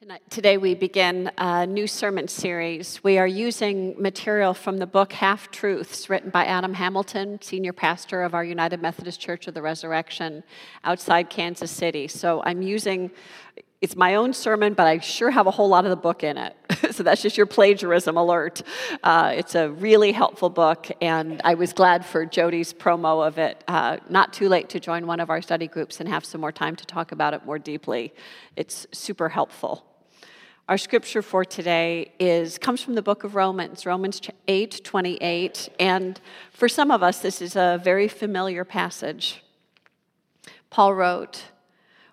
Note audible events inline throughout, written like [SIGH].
Tonight, today, we begin a new sermon series. We are using material from the book Half Truths, written by Adam Hamilton, senior pastor of our United Methodist Church of the Resurrection outside Kansas City. So I'm using, it's my own sermon, but I sure have a whole lot of the book in it. [LAUGHS] so that's just your plagiarism alert. Uh, it's a really helpful book, and I was glad for Jody's promo of it. Uh, not too late to join one of our study groups and have some more time to talk about it more deeply. It's super helpful. Our scripture for today is comes from the book of Romans, Romans 8, 28. And for some of us, this is a very familiar passage. Paul wrote,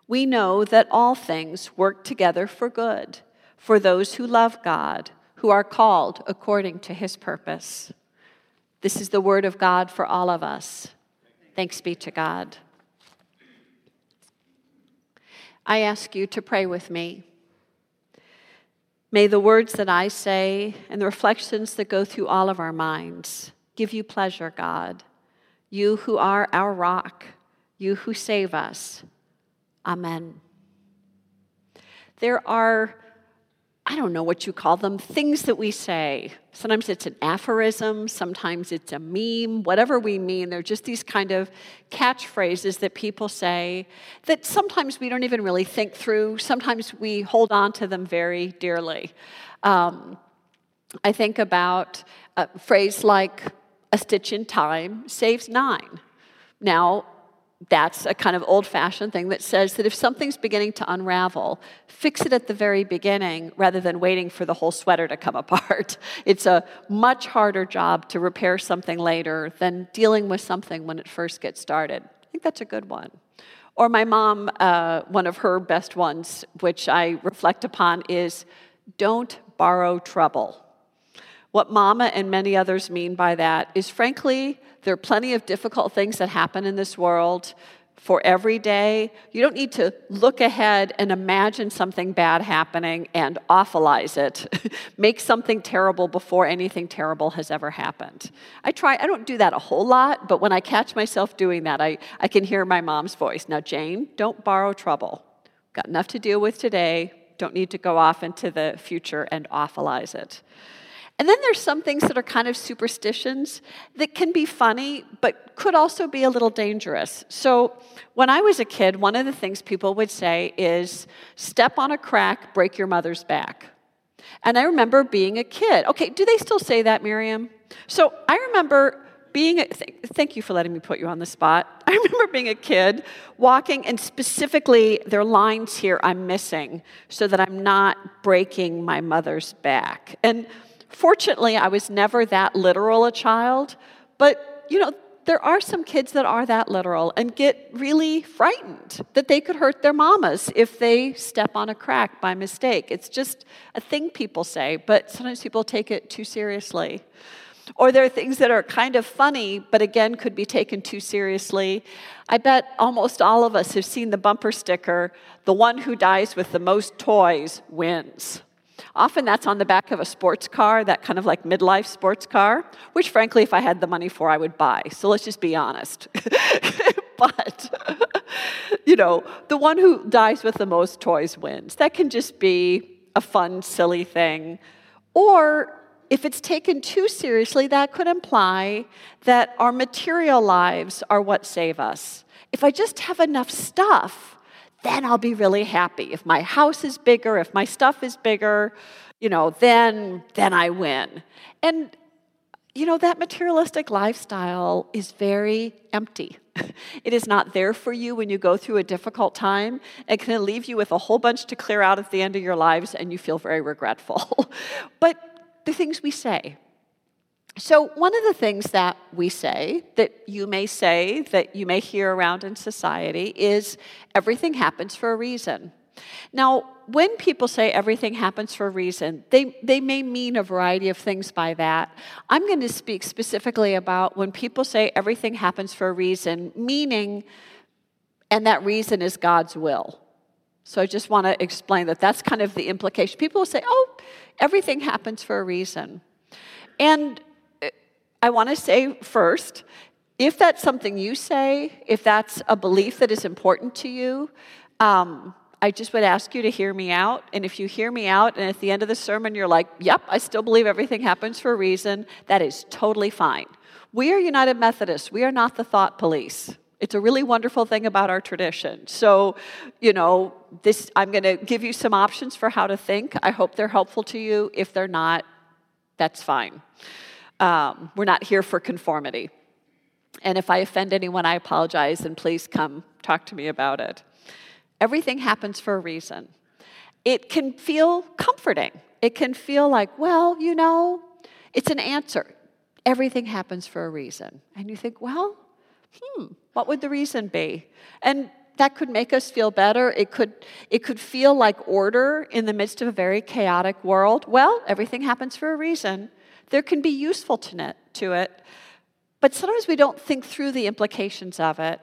We know that all things work together for good for those who love God, who are called according to his purpose. This is the word of God for all of us. Thanks be to God. I ask you to pray with me. May the words that I say and the reflections that go through all of our minds give you pleasure, God. You who are our rock, you who save us. Amen. There are I don't know what you call them, things that we say. Sometimes it's an aphorism, sometimes it's a meme, whatever we mean. They're just these kind of catchphrases that people say that sometimes we don't even really think through. Sometimes we hold on to them very dearly. Um, I think about a phrase like, a stitch in time saves nine. Now, that's a kind of old fashioned thing that says that if something's beginning to unravel, fix it at the very beginning rather than waiting for the whole sweater to come [LAUGHS] apart. It's a much harder job to repair something later than dealing with something when it first gets started. I think that's a good one. Or my mom, uh, one of her best ones, which I reflect upon, is don't borrow trouble. What Mama and many others mean by that is, frankly, there are plenty of difficult things that happen in this world for every day. You don't need to look ahead and imagine something bad happening and awfulize it. [LAUGHS] Make something terrible before anything terrible has ever happened. I try, I don't do that a whole lot, but when I catch myself doing that, I, I can hear my mom's voice. Now, Jane, don't borrow trouble. Got enough to deal with today. Don't need to go off into the future and awfulize it. And then there's some things that are kind of superstitions that can be funny, but could also be a little dangerous. So when I was a kid, one of the things people would say is step on a crack, break your mother's back. And I remember being a kid. Okay, do they still say that, Miriam? So I remember being, a, th- thank you for letting me put you on the spot. [LAUGHS] I remember being a kid walking, and specifically, there are lines here I'm missing so that I'm not breaking my mother's back. And Fortunately, I was never that literal a child, but you know, there are some kids that are that literal and get really frightened that they could hurt their mamas if they step on a crack by mistake. It's just a thing people say, but sometimes people take it too seriously. Or there are things that are kind of funny, but again could be taken too seriously. I bet almost all of us have seen the bumper sticker the one who dies with the most toys wins. Often that's on the back of a sports car, that kind of like midlife sports car, which frankly, if I had the money for, I would buy. So let's just be honest. [LAUGHS] but, you know, the one who dies with the most toys wins. That can just be a fun, silly thing. Or if it's taken too seriously, that could imply that our material lives are what save us. If I just have enough stuff, then I'll be really happy. If my house is bigger, if my stuff is bigger, you know, then then I win. And you know, that materialistic lifestyle is very empty. [LAUGHS] It is not there for you when you go through a difficult time. It can leave you with a whole bunch to clear out at the end of your lives and you feel very regretful. [LAUGHS] but the things we say, so, one of the things that we say, that you may say, that you may hear around in society, is everything happens for a reason. Now, when people say everything happens for a reason, they, they may mean a variety of things by that. I'm going to speak specifically about when people say everything happens for a reason, meaning, and that reason is God's will. So I just want to explain that that's kind of the implication. People will say, oh, everything happens for a reason. And I want to say first if that's something you say, if that's a belief that is important to you, um, I just would ask you to hear me out. And if you hear me out and at the end of the sermon you're like, yep, I still believe everything happens for a reason, that is totally fine. We are United Methodists. We are not the thought police. It's a really wonderful thing about our tradition. So, you know, this I'm going to give you some options for how to think. I hope they're helpful to you. If they're not, that's fine. Um, we're not here for conformity. And if I offend anyone, I apologize, and please come talk to me about it. Everything happens for a reason. It can feel comforting. It can feel like, well, you know, it's an answer. Everything happens for a reason. And you think, well, hmm, what would the reason be? And that could make us feel better. It could, it could feel like order in the midst of a very chaotic world. Well, everything happens for a reason. There can be useful to it, but sometimes we don't think through the implications of it.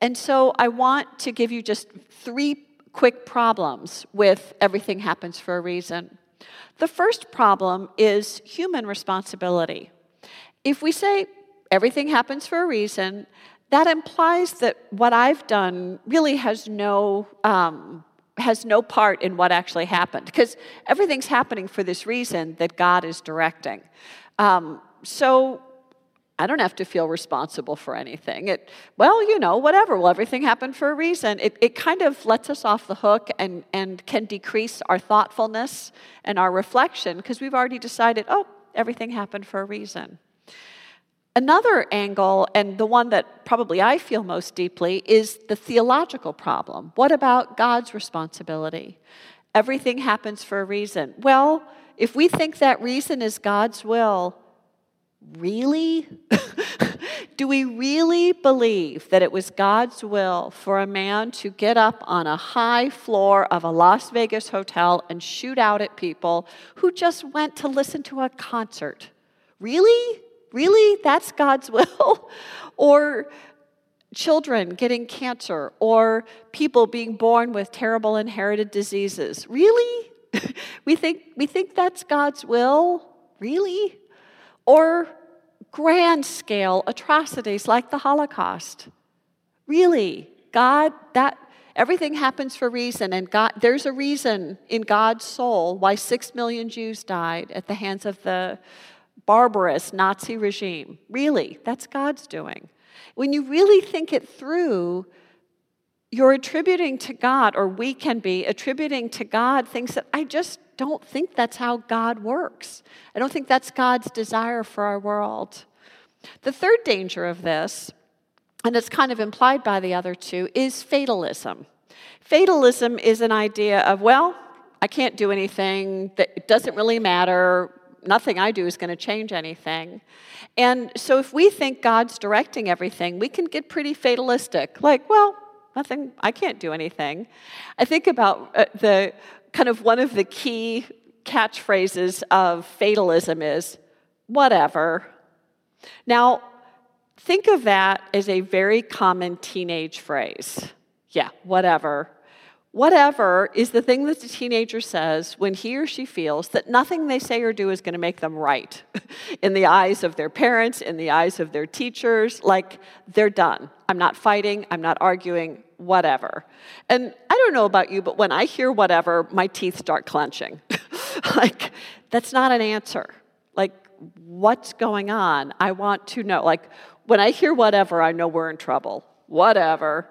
And so I want to give you just three quick problems with everything happens for a reason. The first problem is human responsibility. If we say everything happens for a reason, that implies that what I've done really has no um, has no part in what actually happened because everything's happening for this reason that God is directing. Um, so I don't have to feel responsible for anything. It, well, you know, whatever. Well, everything happened for a reason. It, it kind of lets us off the hook and, and can decrease our thoughtfulness and our reflection because we've already decided, oh, everything happened for a reason. Another angle, and the one that probably I feel most deeply, is the theological problem. What about God's responsibility? Everything happens for a reason. Well, if we think that reason is God's will, really? [LAUGHS] Do we really believe that it was God's will for a man to get up on a high floor of a Las Vegas hotel and shoot out at people who just went to listen to a concert? Really? Really? That's God's [LAUGHS] will? or children getting cancer or people being born with terrible inherited diseases. Really? [LAUGHS] we think we think that's God's will? Really? Or grand scale atrocities like the Holocaust. Really? God that everything happens for reason and God there's a reason in God's soul why 6 million Jews died at the hands of the barbarous Nazi regime. Really, that's God's doing. When you really think it through, you're attributing to God, or we can be attributing to God things that I just don't think that's how God works. I don't think that's God's desire for our world. The third danger of this, and it's kind of implied by the other two, is fatalism. Fatalism is an idea of, well, I can't do anything, that it doesn't really matter, nothing I do is going to change anything. And so if we think God's directing everything, we can get pretty fatalistic. Like, well, nothing, I can't do anything. I think about uh, the kind of one of the key catchphrases of fatalism is whatever. Now, think of that as a very common teenage phrase. Yeah, whatever. Whatever is the thing that the teenager says when he or she feels that nothing they say or do is going to make them right [LAUGHS] in the eyes of their parents, in the eyes of their teachers, like they're done. I'm not fighting, I'm not arguing, whatever. And I don't know about you, but when I hear whatever, my teeth start clenching. [LAUGHS] like, that's not an answer. Like, what's going on? I want to know. Like, when I hear whatever, I know we're in trouble. Whatever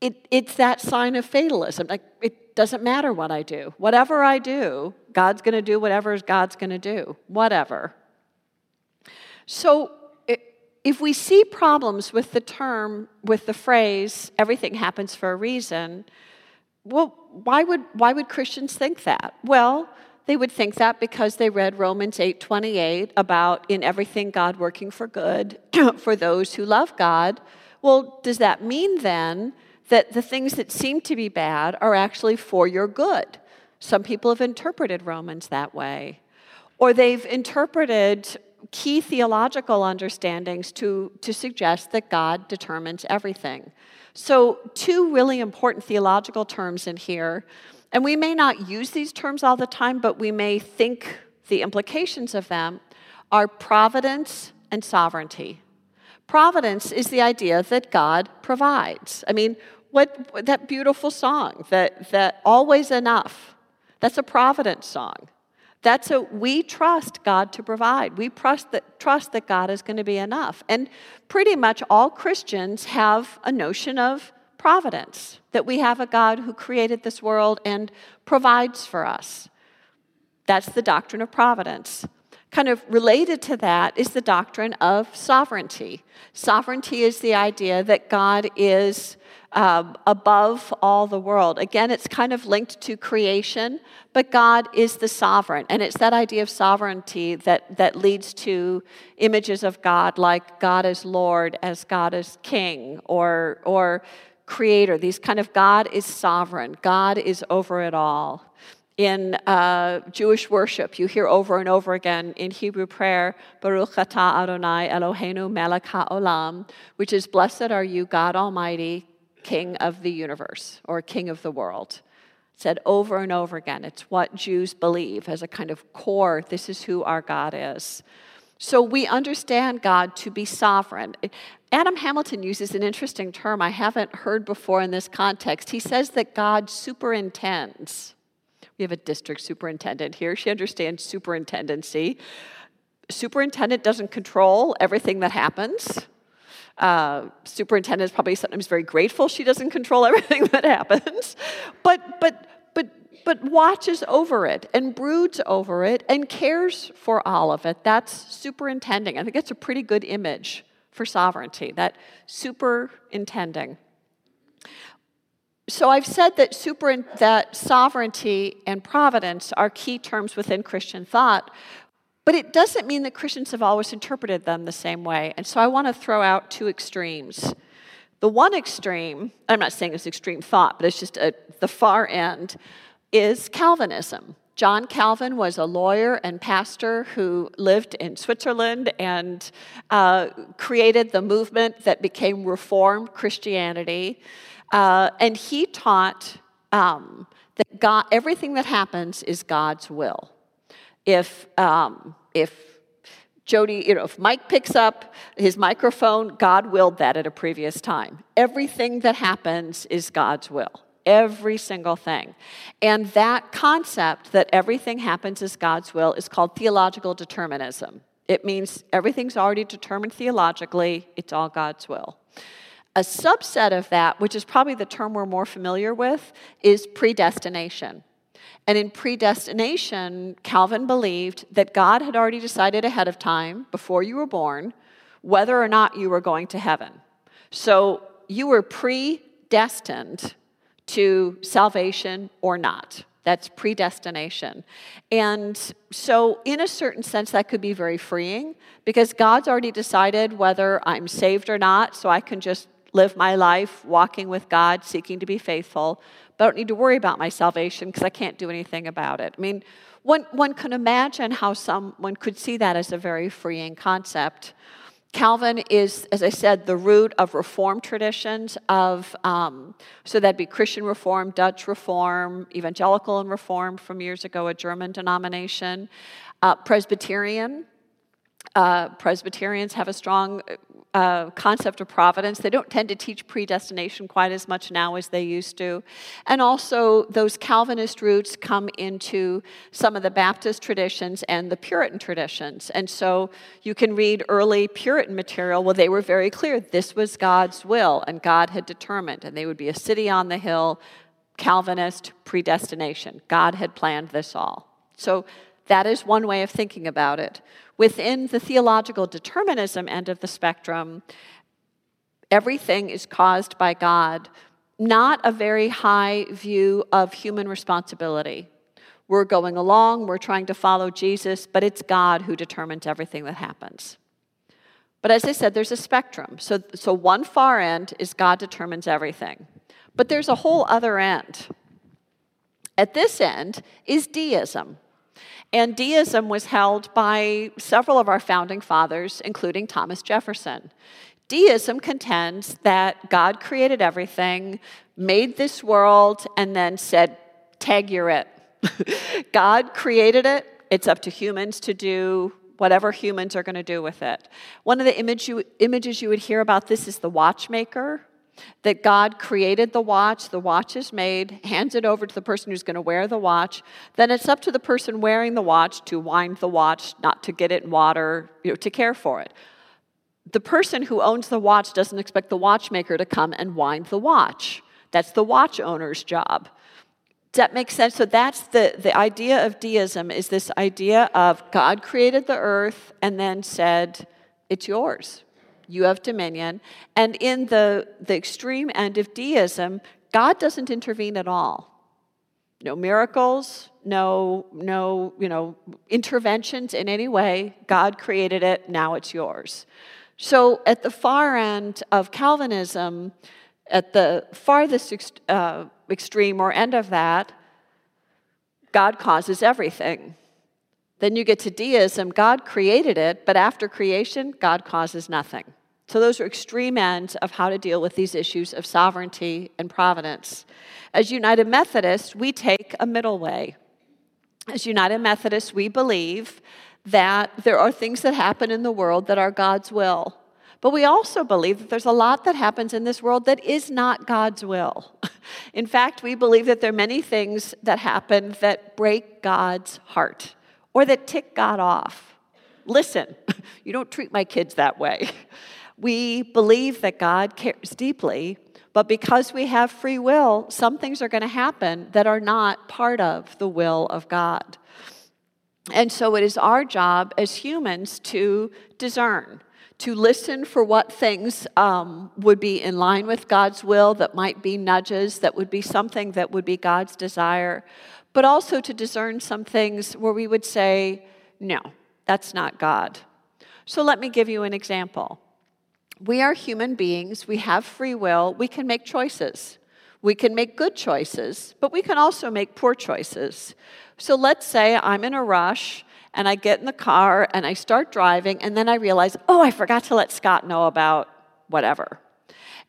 it, it's that sign of fatalism. Like, it doesn't matter what I do. Whatever I do, God's going to do whatever God's going to do. Whatever. So, if we see problems with the term, with the phrase, everything happens for a reason, well, why would, why would Christians think that? Well, they would think that because they read Romans 8:28 about in everything God working for good [CLEARS THROAT] for those who love God. Well, does that mean then that the things that seem to be bad are actually for your good. Some people have interpreted Romans that way. Or they've interpreted key theological understandings to, to suggest that God determines everything. So, two really important theological terms in here, and we may not use these terms all the time, but we may think the implications of them are providence and sovereignty. Providence is the idea that God provides. I mean, what that beautiful song that that always enough. That's a providence song. That's a we trust God to provide. We trust that trust that God is going to be enough. And pretty much all Christians have a notion of providence, that we have a God who created this world and provides for us. That's the doctrine of providence. Kind of related to that is the doctrine of sovereignty. Sovereignty is the idea that God is um, above all the world. Again, it's kind of linked to creation, but God is the sovereign. And it's that idea of sovereignty that, that leads to images of God like God as Lord, as God as King, or, or creator. These kind of God is sovereign, God is over it all. In uh, Jewish worship, you hear over and over again in Hebrew prayer, Baruch atah Adonai Eloheinu melech haolam, which is blessed are you, God Almighty, King of the universe or King of the world. Said over and over again. It's what Jews believe as a kind of core. This is who our God is. So we understand God to be sovereign. Adam Hamilton uses an interesting term I haven't heard before in this context. He says that God superintends. We have a district superintendent here. She understands superintendency. Superintendent doesn't control everything that happens. Uh, superintendent is probably sometimes very grateful she doesn't control [LAUGHS] everything that happens, but but but but watches over it and broods over it and cares for all of it. That's superintending. I think that's a pretty good image for sovereignty. That superintending. So I've said that super that sovereignty and providence are key terms within Christian thought, but it doesn't mean that Christians have always interpreted them the same way. And so I want to throw out two extremes. The one extreme, I'm not saying it's extreme thought, but it's just a, the far end, is Calvinism. John Calvin was a lawyer and pastor who lived in Switzerland and uh, created the movement that became Reformed Christianity. Uh, and he taught um, that God, everything that happens is God's will if, um, if Jody, you know, if Mike picks up his microphone, God willed that at a previous time. Everything that happens is God's will. Every single thing. And that concept that everything happens as God's will is called theological determinism. It means everything's already determined theologically, it's all God's will. A subset of that, which is probably the term we're more familiar with, is predestination. And in predestination, Calvin believed that God had already decided ahead of time, before you were born, whether or not you were going to heaven. So you were predestined to salvation or not. That's predestination. And so, in a certain sense, that could be very freeing because God's already decided whether I'm saved or not, so I can just live my life walking with God, seeking to be faithful but I don't need to worry about my salvation because I can't do anything about it. I mean, one, one can imagine how someone could see that as a very freeing concept. Calvin is, as I said, the root of Reformed traditions of, um, so that'd be Christian Reform, Dutch Reform, Evangelical and Reform from years ago, a German denomination, uh, Presbyterian. Uh, Presbyterians have a strong uh, concept of providence. They don't tend to teach predestination quite as much now as they used to. And also, those Calvinist roots come into some of the Baptist traditions and the Puritan traditions. And so you can read early Puritan material. Well, they were very clear this was God's will, and God had determined, and they would be a city on the hill. Calvinist predestination. God had planned this all. So that is one way of thinking about it. Within the theological determinism end of the spectrum, everything is caused by God, not a very high view of human responsibility. We're going along, we're trying to follow Jesus, but it's God who determines everything that happens. But as I said, there's a spectrum. So, so one far end is God determines everything. But there's a whole other end. At this end is deism. And deism was held by several of our founding fathers, including Thomas Jefferson. Deism contends that God created everything, made this world, and then said, tag you're it. [LAUGHS] God created it, it's up to humans to do whatever humans are going to do with it. One of the image you, images you would hear about this is the watchmaker. That God created the watch, the watch is made, hands it over to the person who's going to wear the watch. Then it's up to the person wearing the watch to wind the watch, not to get it in water, you know, to care for it. The person who owns the watch doesn't expect the watchmaker to come and wind the watch. That's the watch owner's job. Does that make sense? So that's the, the idea of deism is this idea of God created the earth and then said, it's yours. You have dominion. And in the, the extreme end of deism, God doesn't intervene at all. No miracles, no, no, you know, interventions in any way. God created it, now it's yours. So at the far end of Calvinism, at the farthest ex- uh, extreme or end of that, God causes everything. Then you get to deism, God created it, but after creation, God causes nothing. So, those are extreme ends of how to deal with these issues of sovereignty and providence. As United Methodists, we take a middle way. As United Methodists, we believe that there are things that happen in the world that are God's will. But we also believe that there's a lot that happens in this world that is not God's will. [LAUGHS] In fact, we believe that there are many things that happen that break God's heart or that tick God off. Listen, [LAUGHS] you don't treat my kids that way. [LAUGHS] We believe that God cares deeply, but because we have free will, some things are going to happen that are not part of the will of God. And so it is our job as humans to discern to listen for what things um, would be in line with God's will, that might be nudges, that would be something that would be God's desire, but also to discern some things where we would say, no, that's not God. So let me give you an example. We are human beings, we have free will, we can make choices. We can make good choices, but we can also make poor choices. So let's say I'm in a rush and I get in the car and I start driving, and then I realize, oh, I forgot to let Scott know about whatever.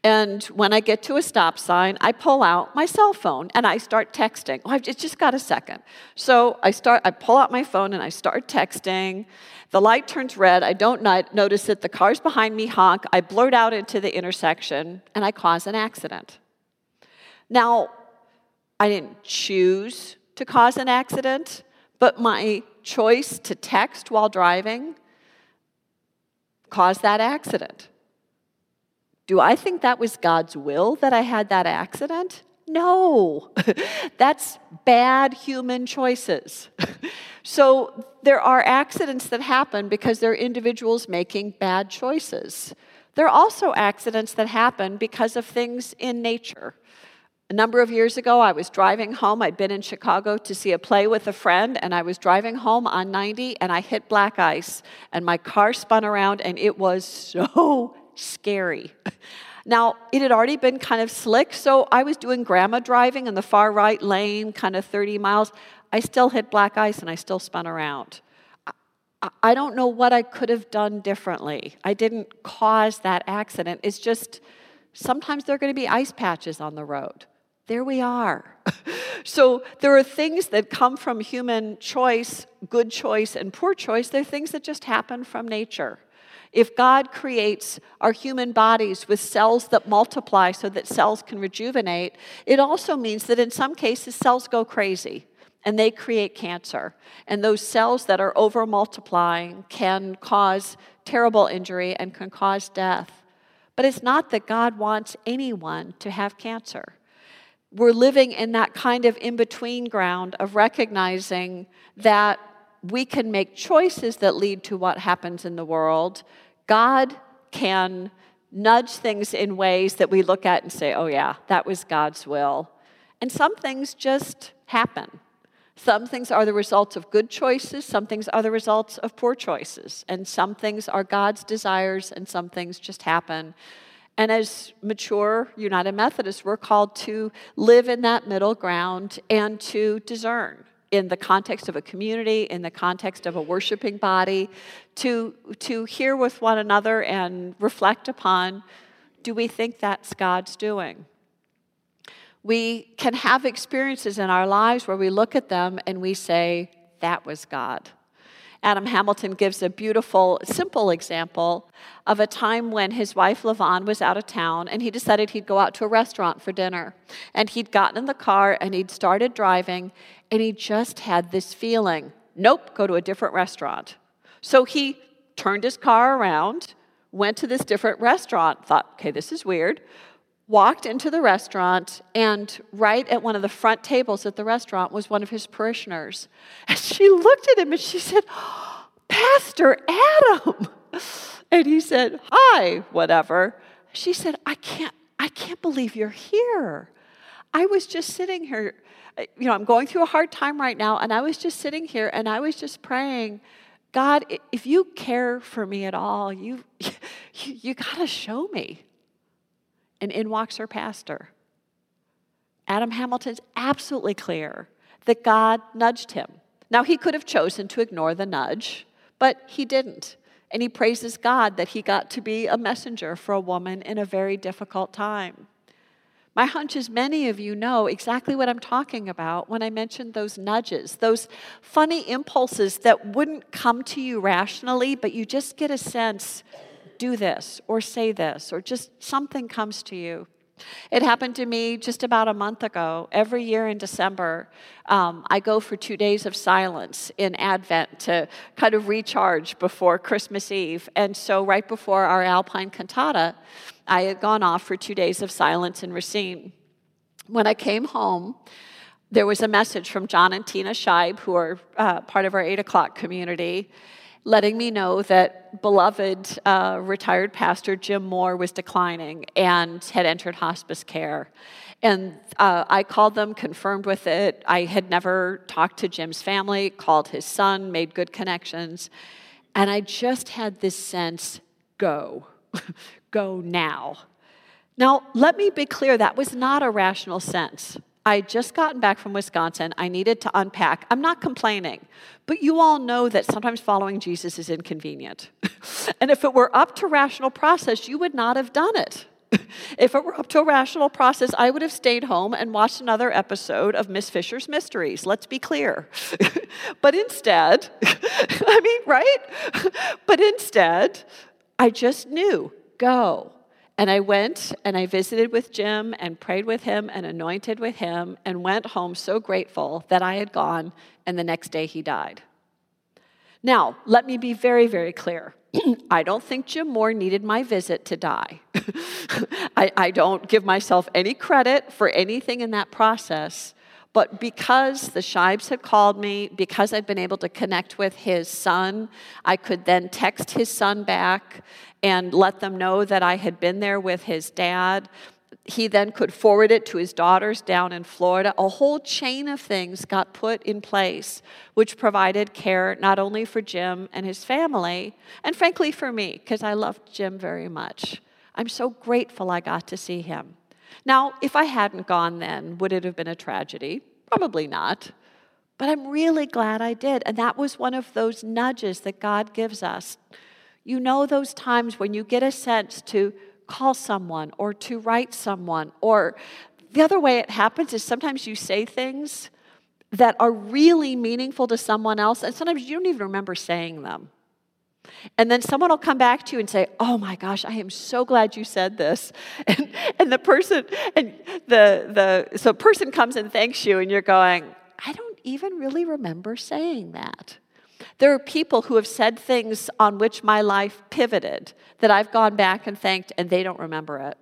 And when I get to a stop sign, I pull out my cell phone and I start texting. Oh, I've just got a second. So I start, I pull out my phone and I start texting. The light turns red. I don't notice it. The cars behind me honk. I blurt out into the intersection and I cause an accident. Now, I didn't choose to cause an accident, but my choice to text while driving caused that accident. Do I think that was God's will that I had that accident? No, [LAUGHS] that's bad human choices. [LAUGHS] so there are accidents that happen because there are individuals making bad choices. There are also accidents that happen because of things in nature. A number of years ago, I was driving home. I'd been in Chicago to see a play with a friend, and I was driving home on 90 and I hit black ice, and my car spun around, and it was so [LAUGHS] scary. Now, it had already been kind of slick, so I was doing grandma driving in the far right lane, kind of 30 miles. I still hit black ice and I still spun around. I don't know what I could have done differently. I didn't cause that accident. It's just sometimes there are going to be ice patches on the road there we are. [LAUGHS] so there are things that come from human choice, good choice, and poor choice. They're things that just happen from nature. If God creates our human bodies with cells that multiply so that cells can rejuvenate, it also means that in some cases cells go crazy and they create cancer. And those cells that are over multiplying can cause terrible injury and can cause death. But it's not that God wants anyone to have cancer we're living in that kind of in between ground of recognizing that we can make choices that lead to what happens in the world. God can nudge things in ways that we look at and say, oh, yeah, that was God's will. And some things just happen. Some things are the results of good choices, some things are the results of poor choices, and some things are God's desires, and some things just happen. And as mature United Methodists, we're called to live in that middle ground and to discern in the context of a community, in the context of a worshiping body, to, to hear with one another and reflect upon do we think that's God's doing? We can have experiences in our lives where we look at them and we say, that was God. Adam Hamilton gives a beautiful, simple example of a time when his wife Lavon was out of town and he decided he'd go out to a restaurant for dinner. And he'd gotten in the car and he'd started driving and he just had this feeling nope, go to a different restaurant. So he turned his car around, went to this different restaurant, thought, okay, this is weird, walked into the restaurant, and right at one of the front tables at the restaurant was one of his parishioners. [LAUGHS] And she looked at him and she said, Pastor Adam. [LAUGHS] And he said, Hi, whatever. She said, I can't, I can't believe you're here. I was just sitting here, uh, you know, I'm going through a hard time right now, and I was just sitting here and I was just praying, God, if you care for me at all, you, [LAUGHS] you, you got to show me and in walks her pastor. Adam Hamilton's absolutely clear that God nudged him. Now, he could have chosen to ignore the nudge, but he didn't. And he praises God that he got to be a messenger for a woman in a very difficult time. My hunch is many of you know exactly what I'm talking about when I mentioned those nudges, those funny impulses that wouldn't come to you rationally, but you just get a sense do this or say this, or just something comes to you. It happened to me just about a month ago. Every year in December, um, I go for two days of silence in Advent to kind of recharge before Christmas Eve. And so, right before our Alpine cantata, I had gone off for two days of silence in Racine. When I came home, there was a message from John and Tina Scheib, who are uh, part of our 8 o'clock community letting me know that beloved uh, retired pastor Jim Moore was declining and had entered hospice care. And uh, I called them, confirmed with it. I had never talked to Jim's family, called his son, made good connections. And I just had this sense go, [LAUGHS] go now. Now, let me be clear that was not a rational sense. I just gotten back from Wisconsin. I needed to unpack. I'm not complaining, but you all know that sometimes following Jesus is inconvenient. [LAUGHS] and if it were up to rational process, you would not have done it. [LAUGHS] if it were up to a rational process, I would have stayed home and watched another episode of Miss Fisher's Mysteries. Let's be clear. [LAUGHS] but instead, I mean, right? but instead, I just knew go. And I went and I visited with Jim and prayed with him and anointed with him and went home so grateful that I had gone, and the next day he died. Now, let me be very, very clear. [CLEARS THROAT] I don't think Jim Moore needed my visit to die. [LAUGHS] I, I, don't give myself any credit for anything in that process. But because the Scheibs had called me, because I'd been able to connect with his son, I could then text his son back and let them know that I had been there with his dad. He then could forward it to his daughters down in Florida. A whole chain of things got put in place, which provided care not only for Jim and his family, and frankly for me, because I loved Jim very much. I'm so grateful I got to see him. Now, if I hadn't gone then, would it have been a tragedy? Probably not. But I'm really glad I did. And that was one of those nudges that God gives us you know those times when you get a sense to call someone or to write someone, or the other way it happens is sometimes you say things that are really meaningful to someone else, and sometimes you don't even remember saying them. And then someone will come back to you and say, Oh my gosh, I am so glad you said this. [LAUGHS] And, and the person, and the, the, so person comes and thanks you, and you're going, I don't even really remember saying that. There are people who have said things on which my life pivoted that I've gone back and thanked and they don't remember it.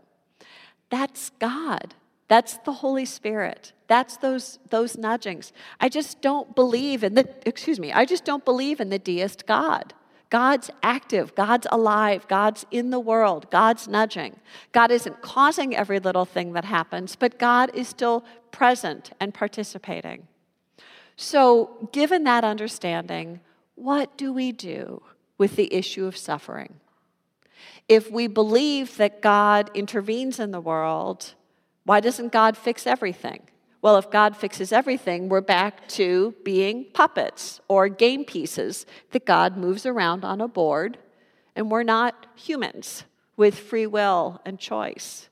That's God. That's the Holy Spirit. That's those, those nudgings. I just don't believe in the, excuse me, I just don't believe in the deist God. God's active, God's alive, God's in the world, God's nudging. God isn't causing every little thing that happens, but God is still present and participating. So, given that understanding, what do we do with the issue of suffering? If we believe that God intervenes in the world, why doesn't God fix everything? Well, if God fixes everything, we're back to being puppets or game pieces that God moves around on a board, and we're not humans with free will and choice.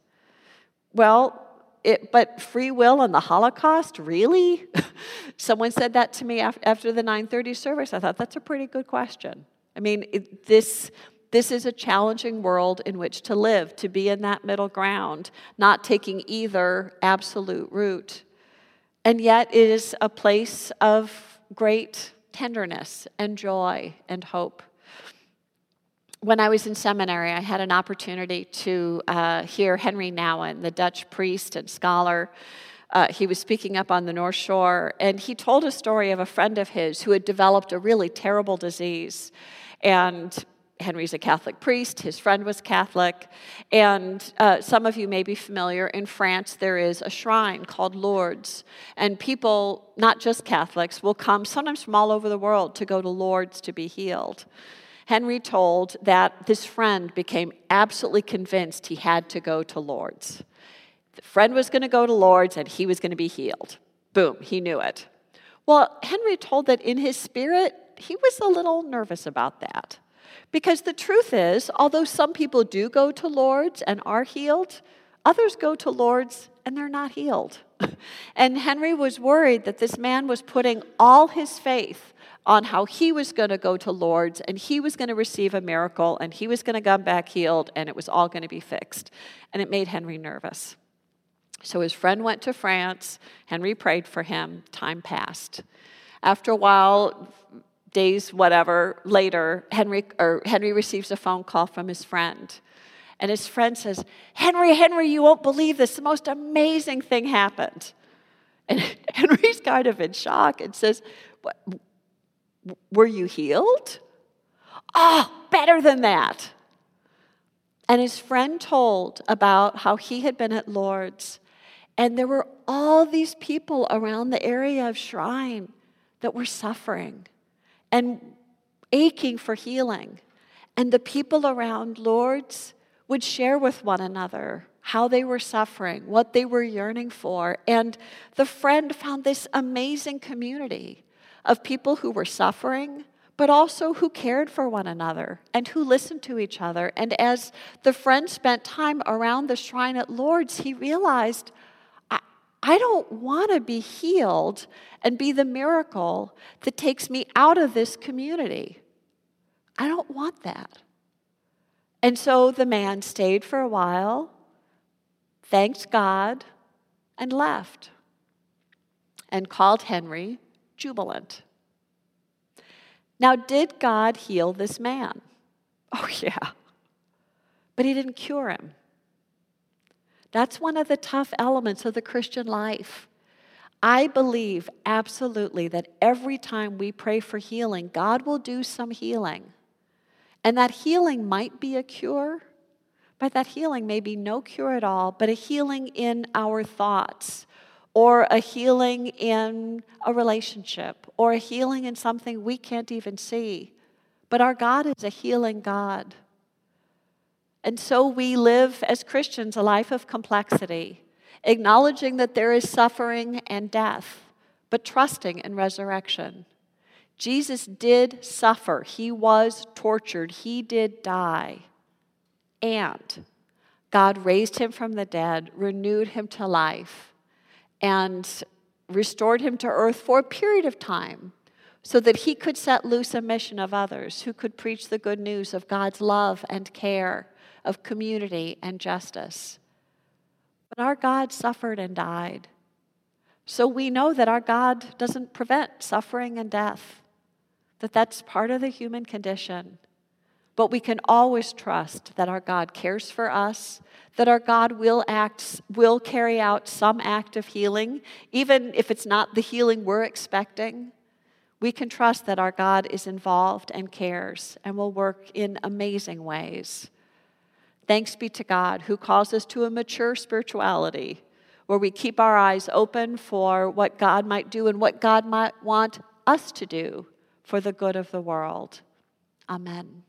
Well, it, but free will and the Holocaust, really? [LAUGHS] Someone said that to me after the 9:30 service. I thought that's a pretty good question. I mean, it, this this is a challenging world in which to live, to be in that middle ground, not taking either absolute route. And yet, it is a place of great tenderness and joy and hope. When I was in seminary, I had an opportunity to uh, hear Henry Nouwen, the Dutch priest and scholar. Uh, he was speaking up on the North Shore, and he told a story of a friend of his who had developed a really terrible disease. And Henry's a Catholic priest, his friend was Catholic, and uh, some of you may be familiar. In France, there is a shrine called Lourdes, and people, not just Catholics, will come sometimes from all over the world to go to Lourdes to be healed. Henry told that this friend became absolutely convinced he had to go to Lourdes. The friend was going to go to Lourdes and he was going to be healed. Boom, he knew it. Well, Henry told that in his spirit, he was a little nervous about that. Because the truth is, although some people do go to Lourdes and are healed, others go to Lourdes and they're not healed. [LAUGHS] and Henry was worried that this man was putting all his faith on how he was going to go to Lourdes and he was going to receive a miracle and he was going to come back healed and it was all going to be fixed. And it made Henry nervous. So his friend went to France. Henry prayed for him. Time passed. After a while, days, whatever, later, Henry, or Henry receives a phone call from his friend. And his friend says, Henry, Henry, you won't believe this. The most amazing thing happened. And [LAUGHS] Henry's kind of in shock and says, Were you healed? Oh, better than that. And his friend told about how he had been at Lourdes, and there were all these people around the area of Shrine that were suffering and aching for healing. And the people around Lourdes would share with one another how they were suffering, what they were yearning for. And the friend found this amazing community of people who were suffering, but also who cared for one another and who listened to each other. And as the friend spent time around the shrine at Lourdes, he realized I don't want to be healed and be the miracle that takes me out of this community. I don't want that. And so the man stayed for a while, thanked God, and left, and called Henry jubilant. Now, did God heal this man? [LAUGHS] Oh, yeah. But he didn't cure him. That's one of the tough elements of the Christian life. I believe absolutely that every time we pray for healing, God will do some healing. And that healing might be a cure, but that healing may be no cure at all, but a healing in our thoughts, or a healing in a relationship, or a healing in something we can't even see. But our God is a healing God. And so we live as Christians a life of complexity, acknowledging that there is suffering and death, but trusting in resurrection. Jesus did suffer, he was tortured, he did die. And God raised him from the dead, renewed him to life, and restored him to earth for a period of time so that he could set loose a mission of others who could preach the good news of God's love and care of community and justice. But our God suffered and died. So we know that our God doesn't prevent suffering and death, that that's part of the human condition. But we can always trust that our God cares for us, that our God will act, will carry out some act of healing, even if it's not the healing we're expecting. We can trust that our God is involved and cares and will work in amazing ways. Thanks be to God who calls us to a mature spirituality where we keep our eyes open for what God might do and what God might want us to do for the good of the world. Amen.